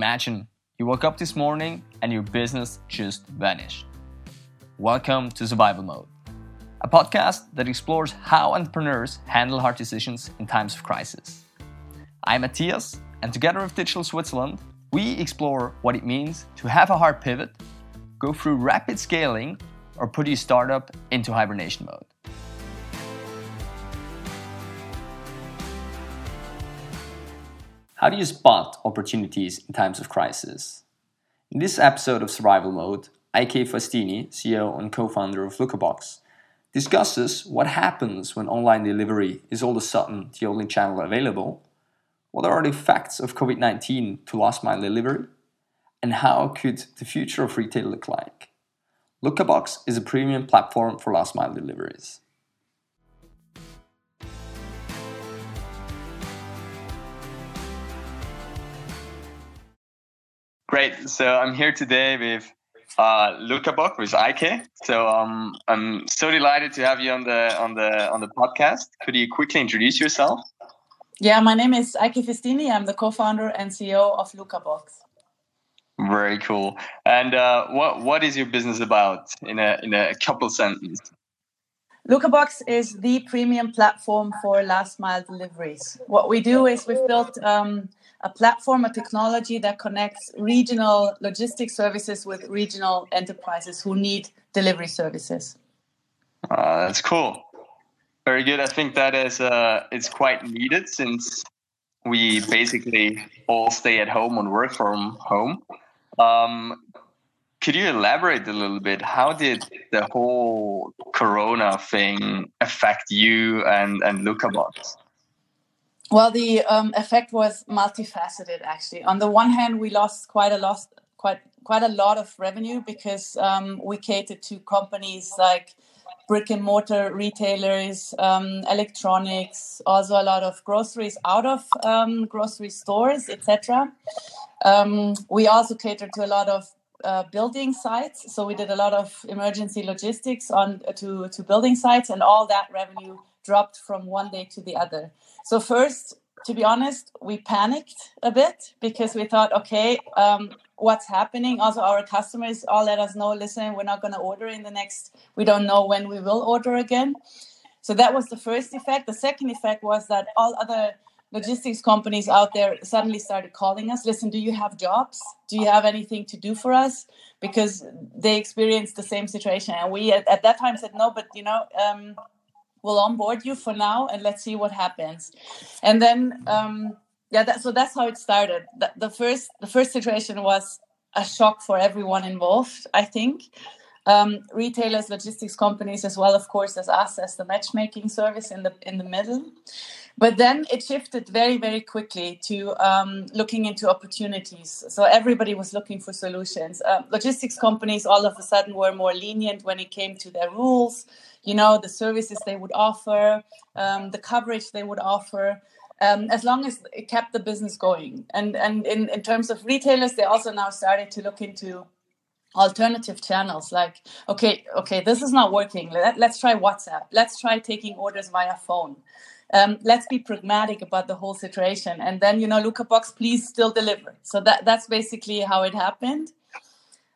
Imagine you woke up this morning and your business just vanished. Welcome to Survival Mode, a podcast that explores how entrepreneurs handle hard decisions in times of crisis. I'm Matthias, and together with Digital Switzerland, we explore what it means to have a hard pivot, go through rapid scaling, or put your startup into hibernation mode. How do you spot opportunities in times of crisis? In this episode of Survival Mode, Eike Fastini, CEO and co founder of Lookabox, discusses what happens when online delivery is all of a sudden the only channel available, what are the effects of COVID 19 to last mile delivery, and how could the future of retail look like? Lookabox is a premium platform for last mile deliveries. Great. So I'm here today with uh, Lookabox with Eike. So um, I'm so delighted to have you on the on the on the podcast. Could you quickly introduce yourself? Yeah, my name is Eike Festini. I'm the co-founder and CEO of Lookabox. Very cool. And uh, what what is your business about in a in a couple sentences? Lookabox is the premium platform for last mile deliveries. What we do is we've built um, a platform, a technology that connects regional logistics services with regional enterprises who need delivery services. Uh, that's cool. Very good. I think that is uh, it's quite needed since we basically all stay at home and work from home. Um, could you elaborate a little bit? How did the whole Corona thing affect you and and Lookabox? Well, the um, effect was multifaceted. Actually, on the one hand, we lost quite a lot, quite quite a lot of revenue because um, we catered to companies like brick and mortar retailers, um, electronics, also a lot of groceries out of um, grocery stores, etc. Um, we also catered to a lot of uh, building sites, so we did a lot of emergency logistics on to to building sites, and all that revenue dropped from one day to the other. So first, to be honest, we panicked a bit because we thought, okay, um, what's happening? Also, our customers all let us know, listen, we're not going to order in the next. We don't know when we will order again. So that was the first effect. The second effect was that all other logistics companies out there suddenly started calling us listen do you have jobs do you have anything to do for us because they experienced the same situation and we at, at that time said no but you know um, we'll onboard you for now and let's see what happens. And then um, yeah that, so that's how it started. The, the first the first situation was a shock for everyone involved i think um, retailers logistics companies as well of course as us as the matchmaking service in the in the middle. But then it shifted very very quickly to um, looking into opportunities. So everybody was looking for solutions. Uh, logistics companies all of a sudden were more lenient when it came to their rules you know the services they would offer um, the coverage they would offer um, as long as it kept the business going. And and in, in terms of retailers they also now started to look into alternative channels like okay okay this is not working. Let, us try whatsapp. Let's try taking orders via phone. Um, let's be pragmatic about the whole situation. And then you know Lookabox please still deliver. So that that's basically how it happened.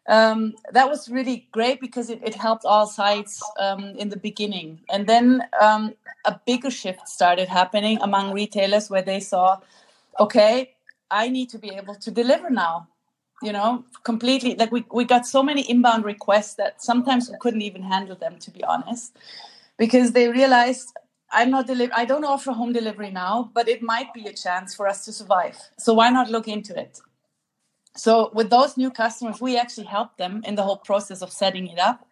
Um, that was really great because it, it helped all sides um, in the beginning. And then um, a bigger shift started happening among retailers where they saw, okay, I need to be able to deliver now. You know, completely like we, we got so many inbound requests that sometimes we couldn't even handle them, to be honest, because they realized I'm not deliver I don't offer home delivery now, but it might be a chance for us to survive. So why not look into it? So with those new customers, we actually help them in the whole process of setting it up.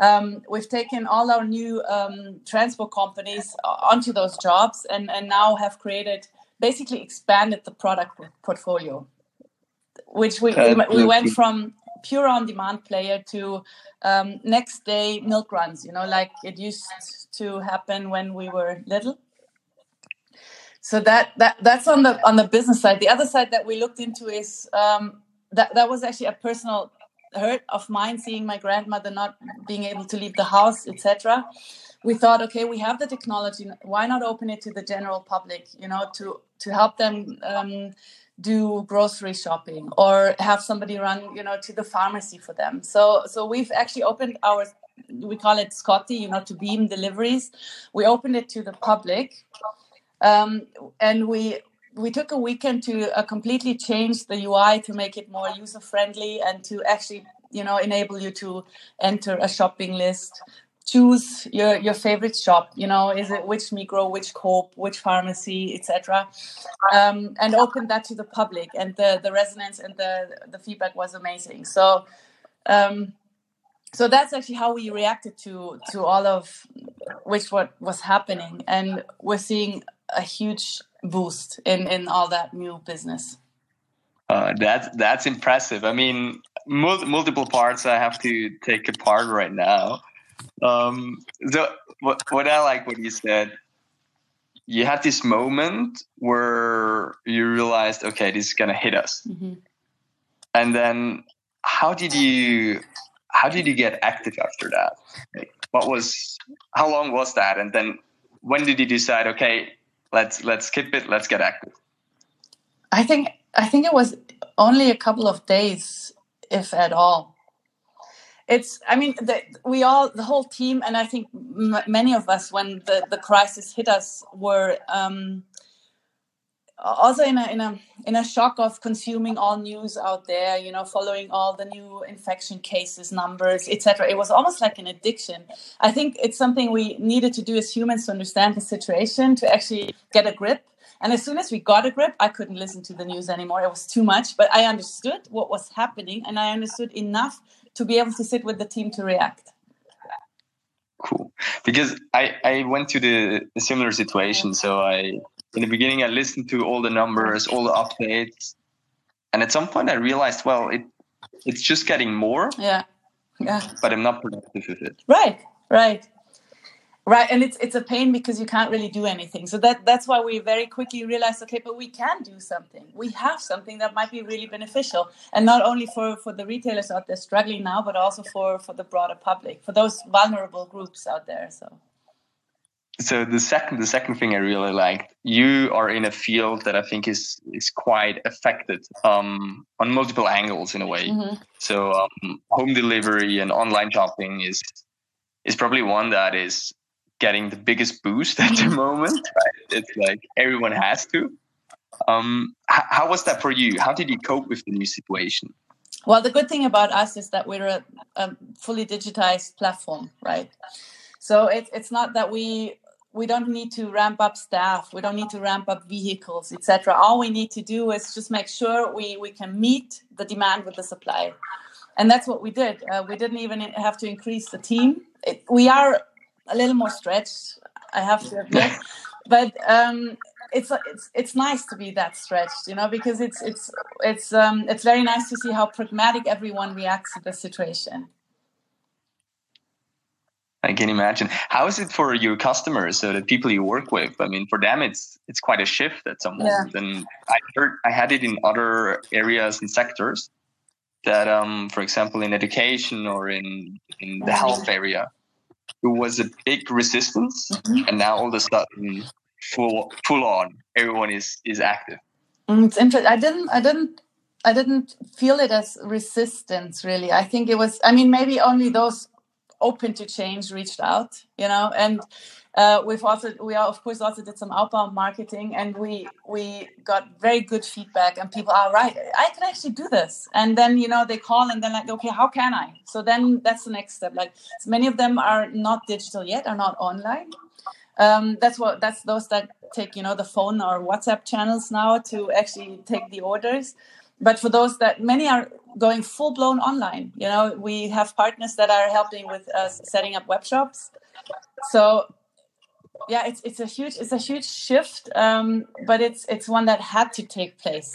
Um, we've taken all our new um, transport companies onto those jobs and, and now have created basically expanded the product portfolio which we, we, we went from pure on demand player to um, next day milk runs you know like it used to happen when we were little so that that that's on the on the business side the other side that we looked into is um, that that was actually a personal hurt of mine seeing my grandmother not being able to leave the house, etc. We thought, okay, we have the technology. Why not open it to the general public? You know, to to help them um, do grocery shopping or have somebody run, you know, to the pharmacy for them. So so we've actually opened our we call it Scotty, you know, to beam deliveries. We opened it to the public, um, and we we took a weekend to uh, completely change the UI to make it more user friendly and to actually, you know, enable you to enter a shopping list. Choose your, your favorite shop. You know, is it which Migros which Coop, which pharmacy, etc. Um, and open that to the public. And the the resonance and the the feedback was amazing. So um, so that's actually how we reacted to to all of which what was happening and we're seeing a huge boost in in all that new business uh, that's that's impressive i mean mul- multiple parts i have to take apart right now um so what, what i like what you said you had this moment where you realized okay this is gonna hit us mm-hmm. and then how did you how did you get active after that? Like, what was how long was that? And then when did you decide? Okay, let's let's skip it. Let's get active. I think I think it was only a couple of days, if at all. It's I mean the, we all the whole team and I think m- many of us when the the crisis hit us were. Um, also in a in a in a shock of consuming all news out there you know following all the new infection cases numbers etc it was almost like an addiction. I think it's something we needed to do as humans to understand the situation to actually get a grip. And as soon as we got a grip i couldn't listen to the news anymore. It was too much but i understood what was happening and i understood enough to be able to sit with the team to react. Cool. Because i i went to the, the similar situation. So i in the beginning, I listened to all the numbers, all the updates, and at some point, I realized, well, it it's just getting more. Yeah, yeah. But I'm not productive with it. Right, right, right. And it's it's a pain because you can't really do anything. So that that's why we very quickly realized, okay, but we can do something. We have something that might be really beneficial, and not only for for the retailers out there struggling now, but also for for the broader public, for those vulnerable groups out there. So so the second the second thing I really liked, you are in a field that I think is is quite affected um, on multiple angles in a way. Mm-hmm. So um, home delivery and online shopping is is probably one that is getting the biggest boost at the moment. Right? It's like everyone has to. Um, h- how was that for you? How did you cope with the new situation? Well, the good thing about us is that we're a, a fully digitized platform, right? So it, it's not that we we don't need to ramp up staff we don't need to ramp up vehicles etc all we need to do is just make sure we, we can meet the demand with the supply and that's what we did uh, we didn't even have to increase the team it, we are a little more stretched i have to admit but um, it's it's it's nice to be that stretched you know because it's it's it's um, it's very nice to see how pragmatic everyone reacts to the situation I can imagine. How is it for your customers, so the people you work with? I mean, for them, it's it's quite a shift at some moment. Yeah. And I heard I had it in other areas and sectors that, um, for example, in education or in in the health area, there was a big resistance, mm-hmm. and now all of a sudden, full full on, everyone is is active. Mm, it's interesting. I didn't. I didn't. I didn't feel it as resistance really. I think it was. I mean, maybe only those open to change reached out you know and uh, we've also we are of course also did some outbound marketing and we we got very good feedback and people are right i can actually do this. And then you know they call and then like okay how can i? So then that's the next step. Like so many of them are not digital yet are not online. Um, that's what that's those that take you know the phone or whatsapp channels now to actually take the orders. But for those that many are going full blown online you know we have partners that are helping with us setting up web shops. So yeah it's it's a huge it's a huge shift um, but it's it's one that had to take place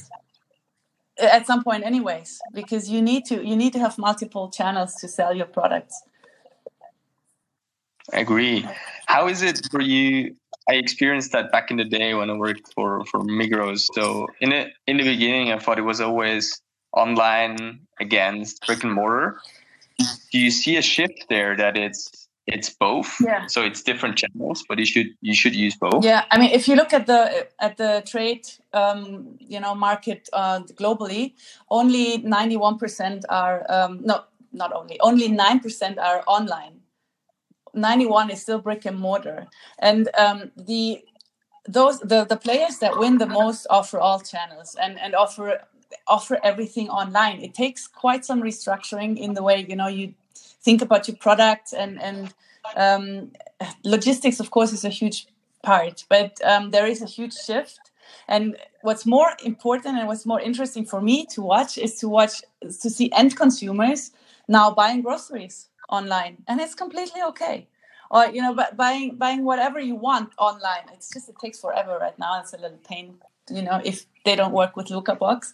at some point anyways because you need to you need to have multiple channels to sell your products I agree how is it for you I experienced that back in the day when I worked for for Migros. So in it in the beginning, I thought it was always online against brick and mortar. Do you see a shift there that it's it's both? Yeah. So it's different channels, but you should you should use both. Yeah, I mean, if you look at the at the trade, um, you know, market uh, globally, only ninety one percent are um, no, not only only nine percent are online. Ninety one is still brick and mortar, and um, the those the the players that win the most offer all channels and and offer offer everything online. It takes quite some restructuring in the way you know you think about your product and and um, logistics. Of course, is a huge part, but um, there is a huge shift. And what's more important and what's more interesting for me to watch is to watch to see end consumers now buying groceries online, and it's completely okay. Or you know, buying buying whatever you want online. It's just it takes forever right now. It's a little pain you know if they don't work with Lookabox,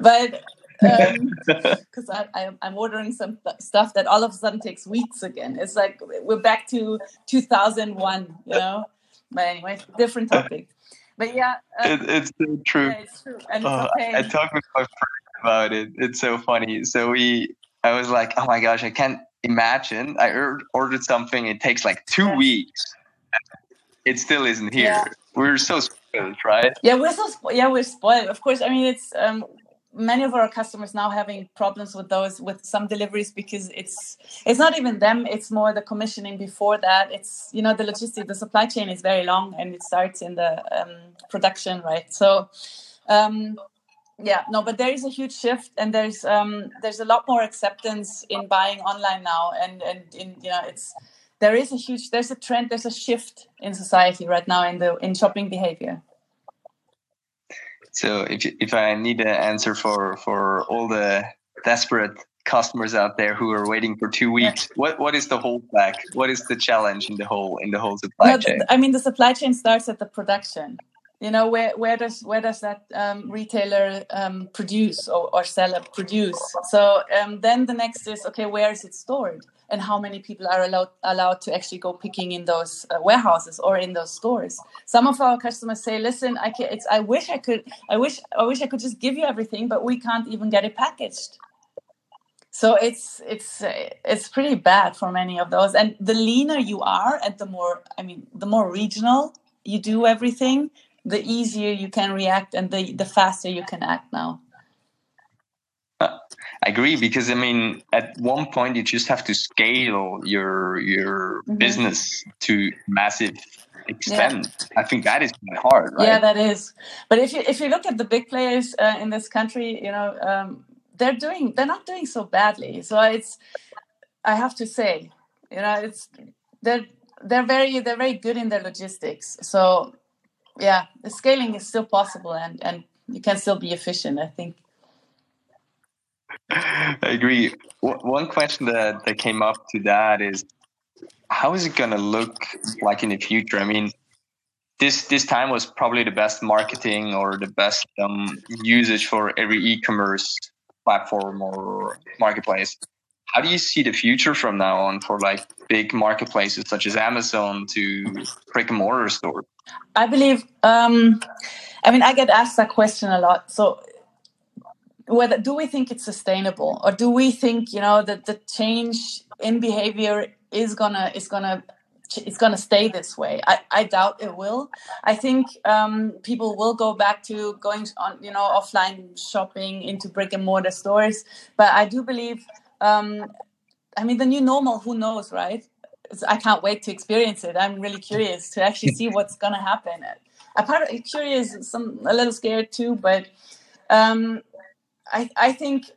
but because um, I, am ordering some stuff that all of a sudden takes weeks again. It's like we're back to 2001, you know. But anyway, different topic. But yeah, um, it, it's so true. Yeah, it's true. And uh, okay. I talked with my friend about it. It's so funny. So we, I was like, oh my gosh, I can't imagine. I ordered something. It takes like two yeah. weeks. It still isn't here. Yeah. We're so spoiled, right? Yeah, we're so spo- yeah we're spoiled. Of course, I mean it's um, many of our customers now having problems with those with some deliveries because it's it's not even them. It's more the commissioning before that. It's you know the logistics, the supply chain is very long and it starts in the um, production, right? So. Um, yeah no but there is a huge shift and there's um there's a lot more acceptance in buying online now and and in you know it's there is a huge there's a trend there's a shift in society right now in the in shopping behavior so if if I need an answer for for all the desperate customers out there who are waiting for two weeks, what what is the holdback? What is the challenge in the whole in the whole supply no, chain? I mean, the supply chain starts at the production. You know, where where does where does that um, retailer um, produce or, or seller produce? So um, then the next is okay, where is it stored? And how many people are allowed allowed to actually go picking in those uh, warehouses or in those stores. Some of our customers say, "Listen, I can, I wish I could. I wish I wish I could just give you everything, but we can't even get it packaged." So it's it's it's pretty bad for many of those. And the leaner you are, and the more I mean, the more regional you do everything, the easier you can react, and the the faster you can act now. I agree because I mean, at one point you just have to scale your your mm-hmm. business to massive extent. Yeah. I think that is quite hard, right? Yeah, that is. But if you if you look at the big players uh, in this country, you know, um, they're doing they're not doing so badly. So it's I have to say, you know, it's they're they're very they're very good in their logistics. So yeah, the scaling is still possible and and you can still be efficient. I think. I agree. One question that, that came up to that is how is it going to look like in the future? I mean, this this time was probably the best marketing or the best um, usage for every e-commerce platform or marketplace. How do you see the future from now on for like big marketplaces such as Amazon to brick and mortar stores? I believe. Um, I mean, I get asked that question a lot. So whether do we think it's sustainable? Or do we think you know that the change in behavior is gonna is gonna it's gonna stay this way? I, I doubt it will. I think um, people will go back to going on you know offline shopping into brick and mortar stores. But i do believe um, i mean the new normal who knows right? I can't wait to experience it. I'm really curious to actually see what's gonna happen. I'm curious some a little scared too but um, I, I think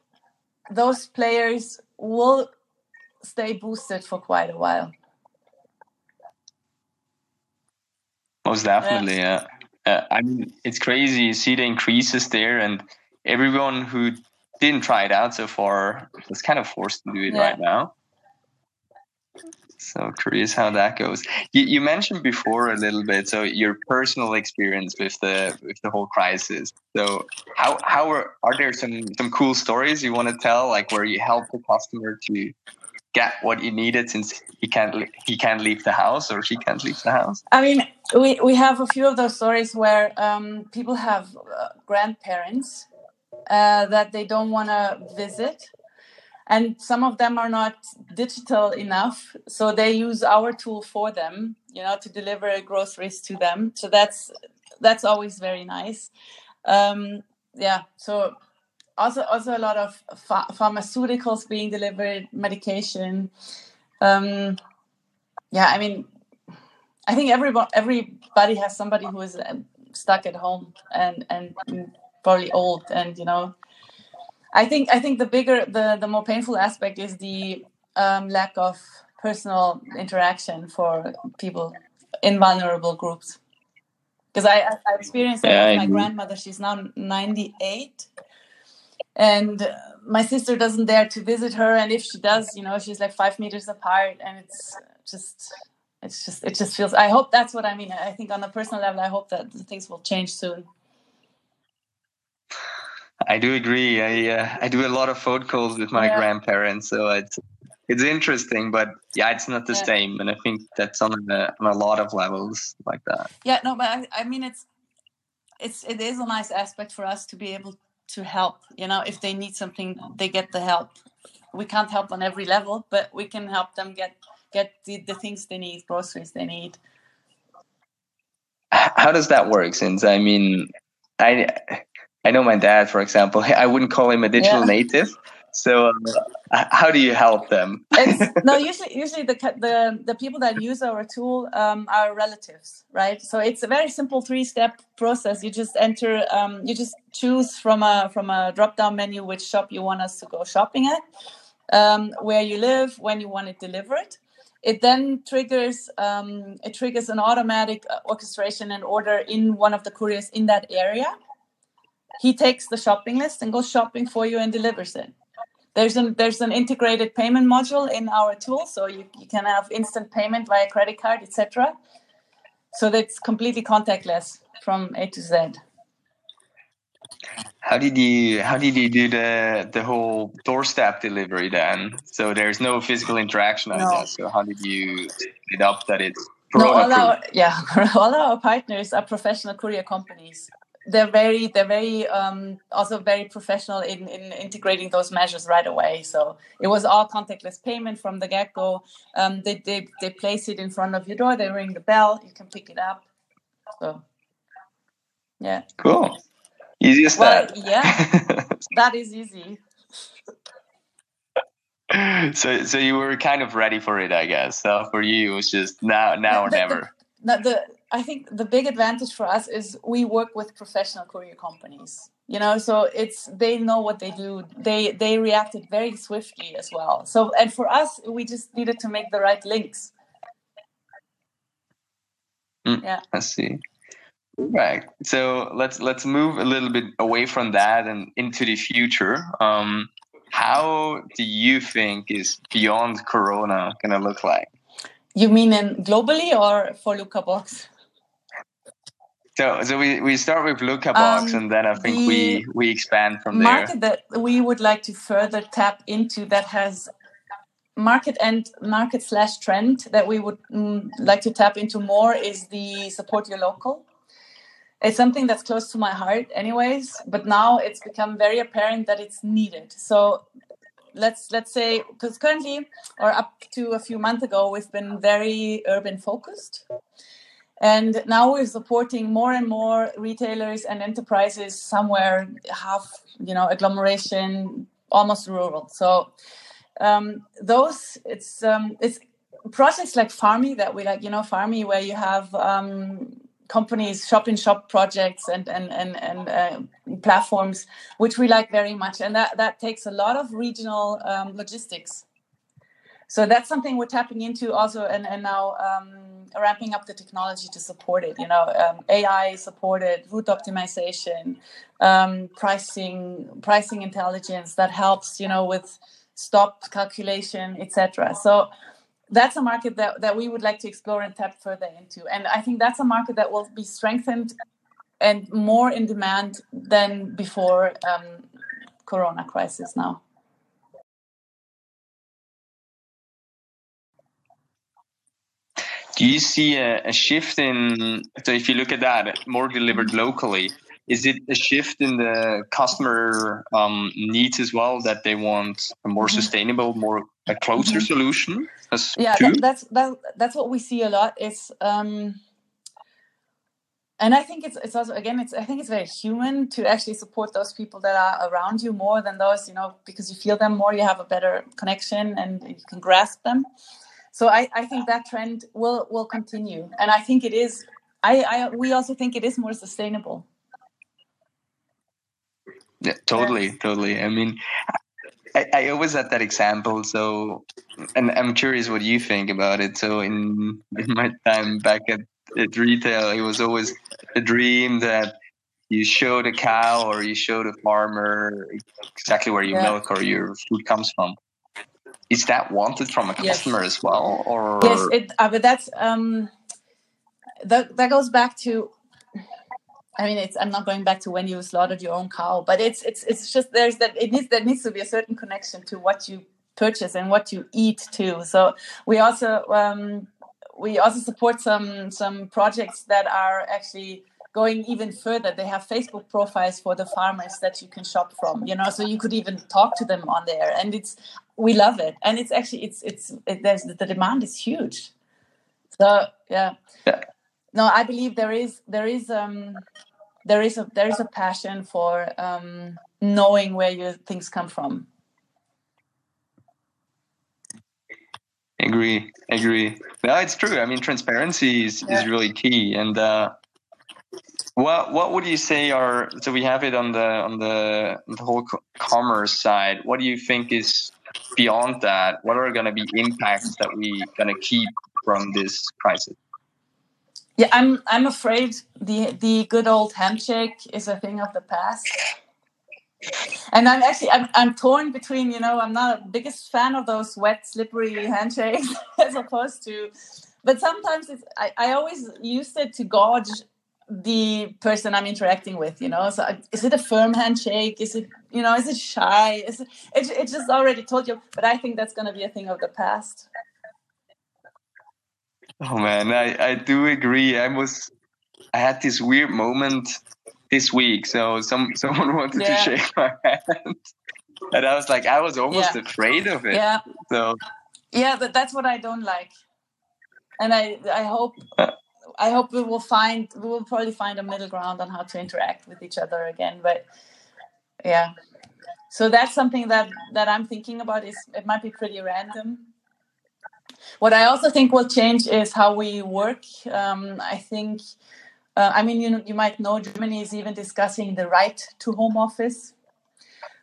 those players will stay boosted for quite a while. Most definitely, yeah. yeah. Uh, I mean, it's crazy. You see the increases there, and everyone who didn't try it out so far is kind of forced to do it yeah. right now. So curious how that goes. You, you, mentioned before a little bit, so your personal experience with the with the whole crisis. So how how are, are there some some cool stories you want to tell, like where you help the customer to get what he needed since he can't he can't leave the house or she can't leave the house? I mean, we we have a few of those stories where um, people have uh, grandparents uh, that they don't want to visit and some of them are not digital enough so they use our tool for them you know to deliver groceries to them. So that's that's always very nice. Um, yeah so also also a lot of ph- pharmaceuticals being delivered medication. Um, yeah i mean i think everybody everybody has somebody who is uh, stuck at home and and probably old and you know I think I think the bigger the the more painful aspect is the um, lack of personal interaction for people in vulnerable groups. Because I, I experienced that yeah, with my grandmother. She's now ninety eight, and my sister doesn't dare to visit her. And if she does, you know, she's like five meters apart, and it's just it's just it just feels. I hope that's what I mean. I think on a personal level, I hope that things will change soon. I do agree. I uh, I do a lot of phone calls with my yeah. grandparents, so it's it's interesting, but yeah, it's not the yeah. same. And I think that's on a, on a lot of levels like that. Yeah, no, but I, I mean, it's it's it is a nice aspect for us to be able to help. You know, if they need something, they get the help. We can't help on every level, but we can help them get get the, the things they need, groceries they need. How does that work? Since I mean, I I know my dad, for example, I wouldn't call him a digital yeah. native. So, uh, how do you help them? no, usually, usually the, the the people that use our tool um, are relatives, right? So it's a very simple three step process. You just enter, um, you just choose from a from a drop down menu which shop you want us to go shopping at, um, where you live, when you want it delivered. It then triggers um, it triggers an automatic uh, orchestration and order in one of the couriers in that area he takes the shopping list and goes shopping for you and delivers it. There's an there's an integrated payment module in our tool so you, you can have instant payment via credit card etc so that's completely contactless from a to z. How did you how did you do the the whole doorstep delivery then? So there's no physical interaction on no. that so how did you set up that it's no, all our, yeah all our partners are professional courier companies they're very they're very um, also very professional in, in integrating those measures right away. So it was all contactless payment from the get go. Um, they, they they place it in front of your door. They ring the bell. You can pick it up. So yeah, cool. Easiest well, that. yeah, that is easy. so so you were kind of ready for it, I guess. So for you, it was just now now or never. The, the, I think the big advantage for us is we work with professional courier companies. You know, so it's they know what they do. They they reacted very swiftly as well. So and for us, we just needed to make the right links. Mm, yeah, I see. Right. So let's let's move a little bit away from that and into the future. Um, how do you think is beyond Corona going to look like? You mean in globally or for Lookabox? So, so we, we start with Lookabox, um, and then I think we we expand from there. Market that we would like to further tap into that has market and market slash trend that we would mm, like to tap into more is the support your local. It's something that's close to my heart, anyways. But now it's become very apparent that it's needed. So let's let's say because currently or up to a few months ago we've been very urban focused and now we're supporting more and more retailers and enterprises somewhere half, you know, agglomeration, almost rural. So um, those, it's um, it's projects like Farmy that we like, you know, Farmy where you have um, companies, shop in shop projects and and and and uh, platforms, which we like very much, and that that takes a lot of regional um, logistics so that's something we're tapping into also and, and now um, ramping up the technology to support it you know um, ai supported route optimization um, pricing pricing intelligence that helps you know with stop calculation etc so that's a market that, that we would like to explore and tap further into. And i think that's a market that will be strengthened and more in demand than before um, corona crisis now do you see a, a, shift in so if you look at that more delivered locally is it a shift in the customer um, needs as well that they want a more mm-hmm. sustainable, more a closer mm-hmm. solution? yeah, that, that's that, that's what we see a lot. it's um, and I think it's it's also again it's I think it's very human to actually support those people that are around you more than those you know because you feel them more, you have a better connection and you can grasp them. So I, I think that trend will will continue, and I think it is. I, I we also think it is more sustainable. Yeah, totally, yeah. totally. I mean, I, I, always had that example. So, and I'm curious what you think about it. So, in, in my time back at, at retail, it was always a dream that you show the cow or you show the farmer exactly where your yeah. milk or your food comes from. Is that wanted from a customer yes. as well, or yes? It, uh, but that's um, that that goes back to I mean, it's. I'm not going back to when you slaughtered your own cow, but it's it's it's just there's that it needs there needs to be a certain connection to what you purchase and what you eat too. So we also um, we also support some some projects that are actually going even further. They have Facebook profiles for the farmers that you can shop from. You know, so you could even talk to them on there, and it's we love it, and it's actually it's it's it, there's the demand is huge. So yeah. yeah. No i believe there is there is um there is a there is a passion for um knowing where your things come from. Agree. Agree. No it's true. I mean transparency is, yeah. is really key. And uh what what would you say are so we have it on the on the, the whole commerce side. What do you think is beyond that what are going to be impacts that we going to keep from this crisis yeah, I'm I'm afraid the the good old handshake is a thing of the past. And I'm actually I'm, I'm torn between you know I'm not a biggest fan of those wet slippery handshakes as opposed to, but sometimes it's I, I always used it to gauge the person I'm interacting with, you know. So is it a firm handshake? Is it, you know, is it shy? Is it, it, it just already told you, but I think that's going to be a thing of the past. Oh man, I, I do agree. I was I had this weird moment this week. So some someone wanted yeah. to shake my hand. And I was like, I was almost yeah. afraid of it. Yeah. So Yeah, but that's what I don't like. And I I hope uh, I hope we will find we will probably find a middle ground on how to interact with each other again. But yeah. So that's something that that I'm thinking about is it might be pretty random what I also think will change is how we work. Um, I think, uh, I mean, you, you might know Germany is even discussing the right to home office.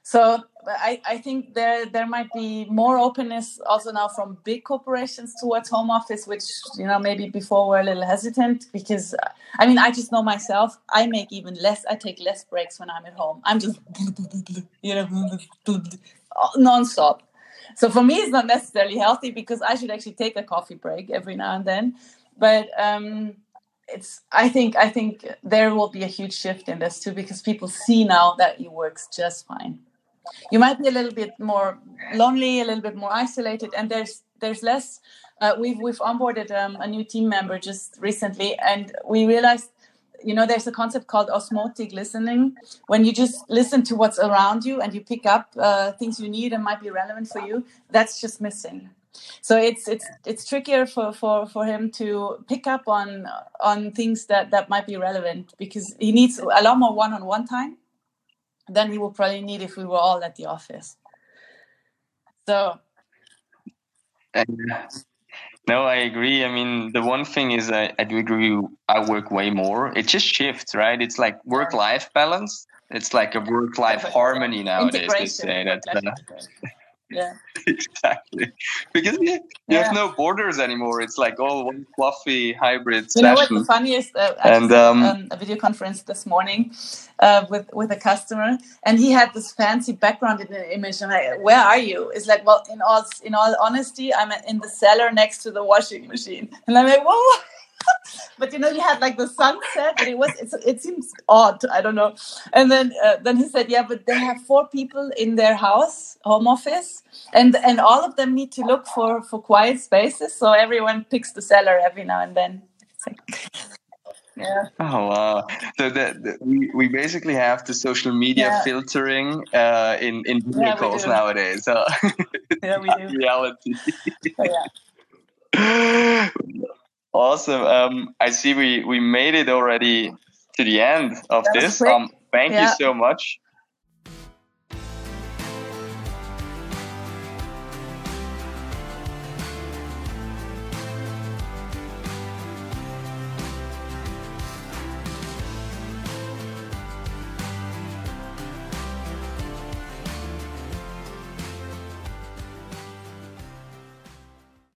So I, I think there there might be more openness also now from big corporations towards home office, which you know maybe before were a little hesitant because I mean I just know myself I make even less I take less breaks when I'm at home. I'm just you know nonstop. So for me, it's not necessarily healthy because I should actually take a coffee break every now and then. But um, it's I think I think there will be a huge shift in this too because people see now that it works just fine. You might be a little bit more lonely, a little bit more isolated, and there's there's less. Uh, we've we've onboarded um, a new team member just recently, and we realized you know there's a concept called osmotic listening when you just listen to what's around you and you pick up uh, things you need and might be relevant for you that's just missing so it's it's it's trickier for for for him to pick up on on things that that might be relevant because he needs a lot more one-on-one time than he will probably need if we were all at the office so no, I agree. I mean, the one thing is I, I do agree. I work way more. It just shifts, right? It's like work life balance. It's like a work life harmony nowadays. They say that. Uh, Yeah. exactly. Because you, you yeah. have no borders anymore. It's like all one fluffy hybrid you know what the funniest? Uh, and um, um, a video conference this morning uh, with with a customer, and he had this fancy background in the image. And I, where are you? It's like, well, in all in all honesty, I'm in the cellar next to the washing machine, and I'm like, whoa. But you know, you had like the sunset, and it was it seems odd. I don't know. And then uh, then he said, yeah, but they have four people in their house, home office, and and all of them need to look for for quiet spaces. So everyone picks the cellar every now and then. Yeah. Oh wow! So that we, we basically have the social media Yeah. filtering uh, in in video Yeah, calls nowadays. So Yeah, we do. reality. Oh, yeah. awesome. Um, I see we we made it already to the end of That this. Um, thank you so much.